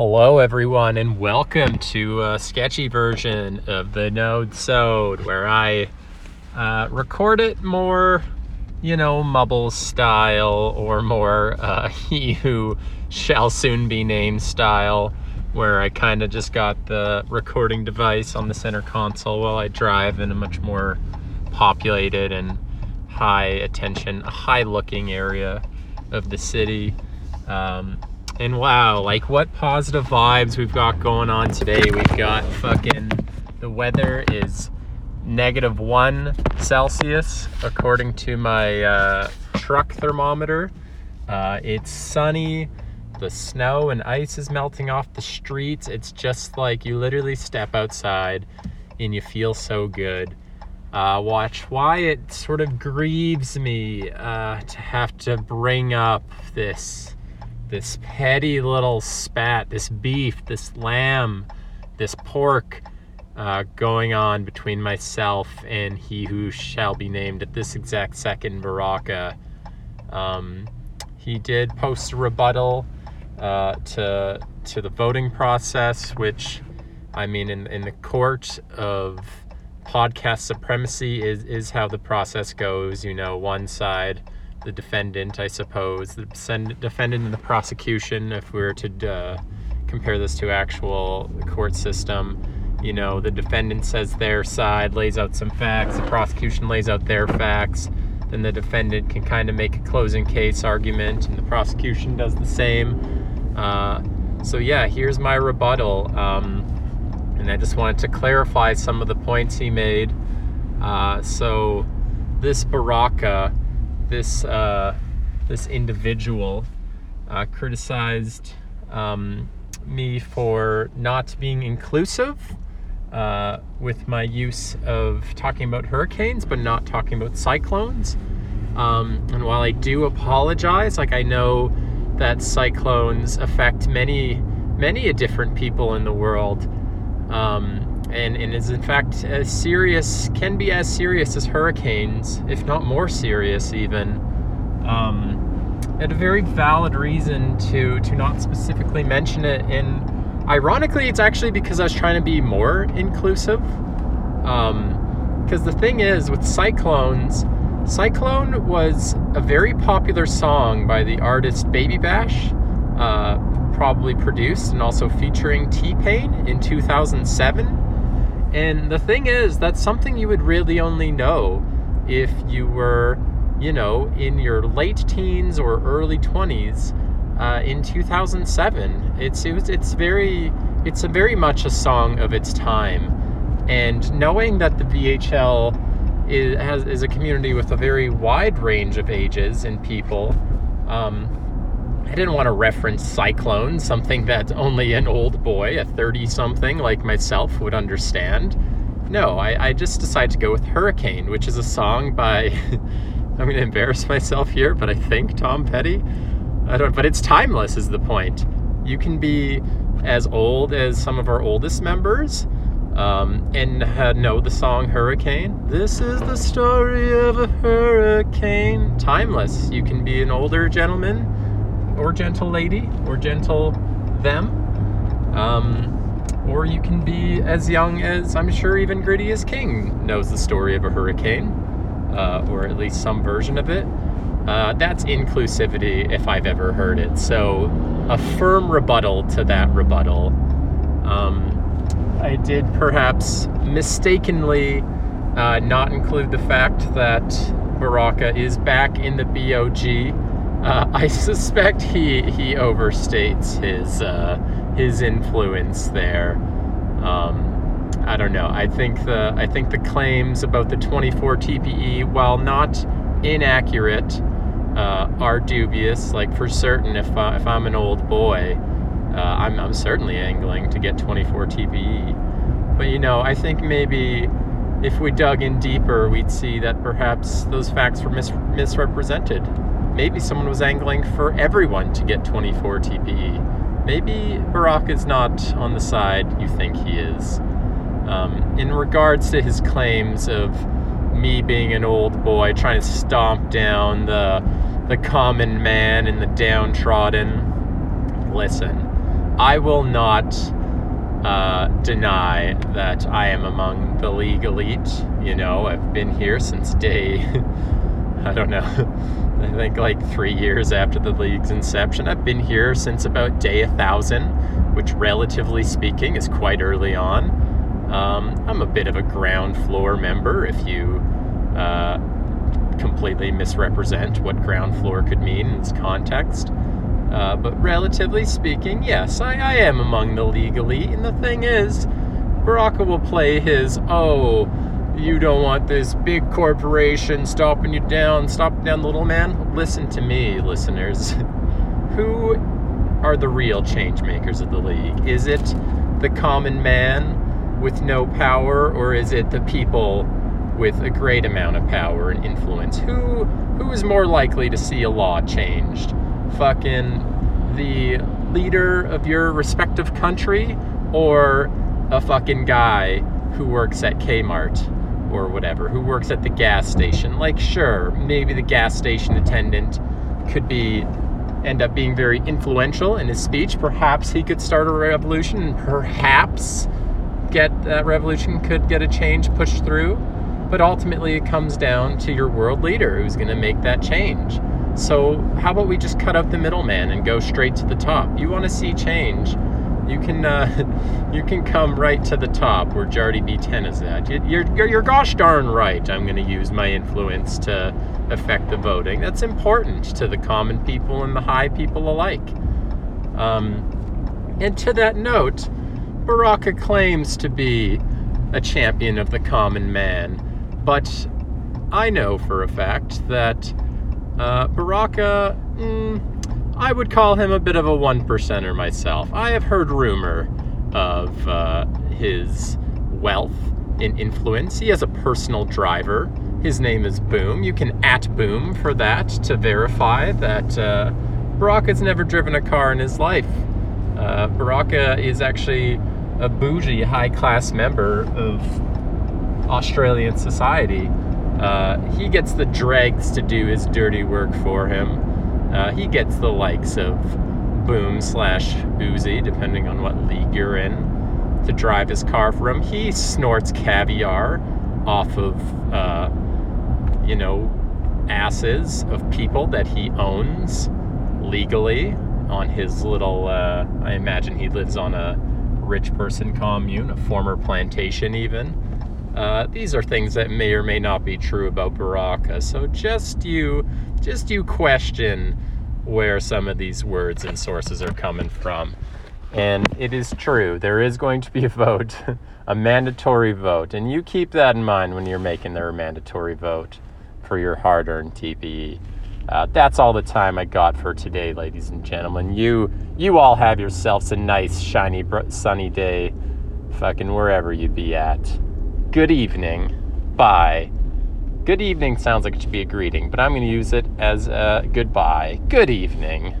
Hello, everyone, and welcome to a sketchy version of the Nodesode, where I uh, record it more, you know, Mubble style, or more uh, He Who Shall Soon Be Named style, where I kind of just got the recording device on the center console while I drive in a much more populated and high attention, high looking area of the city. Um, and wow, like what positive vibes we've got going on today. We've got fucking the weather is negative one Celsius according to my uh, truck thermometer. Uh, it's sunny. The snow and ice is melting off the streets. It's just like you literally step outside and you feel so good. Uh, watch why it sort of grieves me uh, to have to bring up this this petty little spat, this beef, this lamb, this pork uh, going on between myself and he who shall be named at this exact second, Baraka. Um, he did post a rebuttal uh, to to the voting process, which I mean, in in the court of podcast supremacy is is how the process goes. You know, one side the defendant, I suppose, the defendant and the prosecution, if we were to uh, compare this to actual court system, you know, the defendant says their side, lays out some facts, the prosecution lays out their facts, then the defendant can kind of make a closing case argument, and the prosecution does the same. Uh, so, yeah, here's my rebuttal. Um, and I just wanted to clarify some of the points he made. Uh, so, this Baraka this uh, this individual uh, criticized um, me for not being inclusive uh, with my use of talking about hurricanes, but not talking about cyclones. Um, and while I do apologize, like I know that cyclones affect many, many different people in the world. Um, and, and is in fact as serious, can be as serious as hurricanes, if not more serious even. Um, had a very valid reason to to not specifically mention it, and ironically, it's actually because I was trying to be more inclusive. Because um, the thing is, with cyclones, Cyclone was a very popular song by the artist Baby Bash, uh, probably produced and also featuring T Pain in 2007. And the thing is, that's something you would really only know if you were, you know, in your late teens or early 20s uh, in 2007. It's it was, it's very it's a very much a song of its time, and knowing that the VHL is has is a community with a very wide range of ages and people. Um, I didn't want to reference Cyclone, something that only an old boy, a 30 something like myself, would understand. No, I, I just decided to go with Hurricane, which is a song by, I'm going to embarrass myself here, but I think Tom Petty. I don't, but it's timeless, is the point. You can be as old as some of our oldest members um, and uh, know the song Hurricane. This is the story of a hurricane. Timeless. You can be an older gentleman or gentle lady or gentle them. Um, or you can be as young as I'm sure even Gritty as King knows the story of a hurricane, uh, or at least some version of it. Uh, that's inclusivity if I've ever heard it. So, a firm rebuttal to that rebuttal. Um, I did perhaps mistakenly uh, not include the fact that Baraka is back in the BOG uh, I suspect he he overstates his uh, his influence there. Um, I don't know. I think the I think the claims about the 24 TPE, while not inaccurate, uh, are dubious. Like for certain, if uh, if I'm an old boy, uh, I'm I'm certainly angling to get 24 TPE. But you know, I think maybe if we dug in deeper, we'd see that perhaps those facts were mis- misrepresented maybe someone was angling for everyone to get 24 TPE. Maybe Baraka is not on the side you think he is. Um, in regards to his claims of me being an old boy trying to stomp down the the common man and the downtrodden, listen, I will not uh, deny that I am among the league elite. You know, I've been here since day, I don't know, I think like three years after the league's inception. I've been here since about day a thousand, which, relatively speaking, is quite early on. Um, I'm a bit of a ground floor member if you uh, completely misrepresent what ground floor could mean in this context. Uh, but relatively speaking, yes, I, I am among the league elite. And the thing is, Baraka will play his, oh, you don't want this big corporation stopping you down, stopping down the little man. Listen to me, listeners. Who are the real change makers of the league? Is it the common man with no power, or is it the people with a great amount of power and influence? Who who is more likely to see a law changed? Fucking the leader of your respective country or a fucking guy who works at Kmart or whatever, who works at the gas station. Like sure, maybe the gas station attendant could be end up being very influential in his speech. Perhaps he could start a revolution and perhaps get that revolution could get a change pushed through. But ultimately, it comes down to your world leader who's going to make that change. So, how about we just cut out the middleman and go straight to the top? You want to see change? You can uh, you can come right to the top where Jardy B10 is at. You're, you're, you're gosh darn right. I'm going to use my influence to affect the voting. That's important to the common people and the high people alike. Um, and to that note, Baraka claims to be a champion of the common man but I know for a fact that uh, Baraka, mm, I would call him a bit of a one percenter myself. I have heard rumor of uh, his wealth and influence. He has a personal driver. His name is Boom. You can at Boom for that to verify that uh, has never driven a car in his life. Uh, Baraka is actually a bougie, high class member of Australian society. Uh, he gets the dregs to do his dirty work for him. Uh, he gets the likes of Boom slash Uzi, depending on what league you're in, to drive his car for him. He snorts caviar off of, uh, you know, asses of people that he owns legally on his little. Uh, I imagine he lives on a rich person commune, a former plantation, even. Uh, these are things that may or may not be true about Baraka. So just you, just you question where some of these words and sources are coming from. And it is true. There is going to be a vote, a mandatory vote, and you keep that in mind when you're making their mandatory vote for your hard-earned TPE. Uh, that's all the time I got for today, ladies and gentlemen. You you all have yourselves a nice, shiny, sunny day, fucking wherever you be at good evening, bye. Good evening sounds like it should be a greeting, but I'm going to use it as a goodbye. Good evening.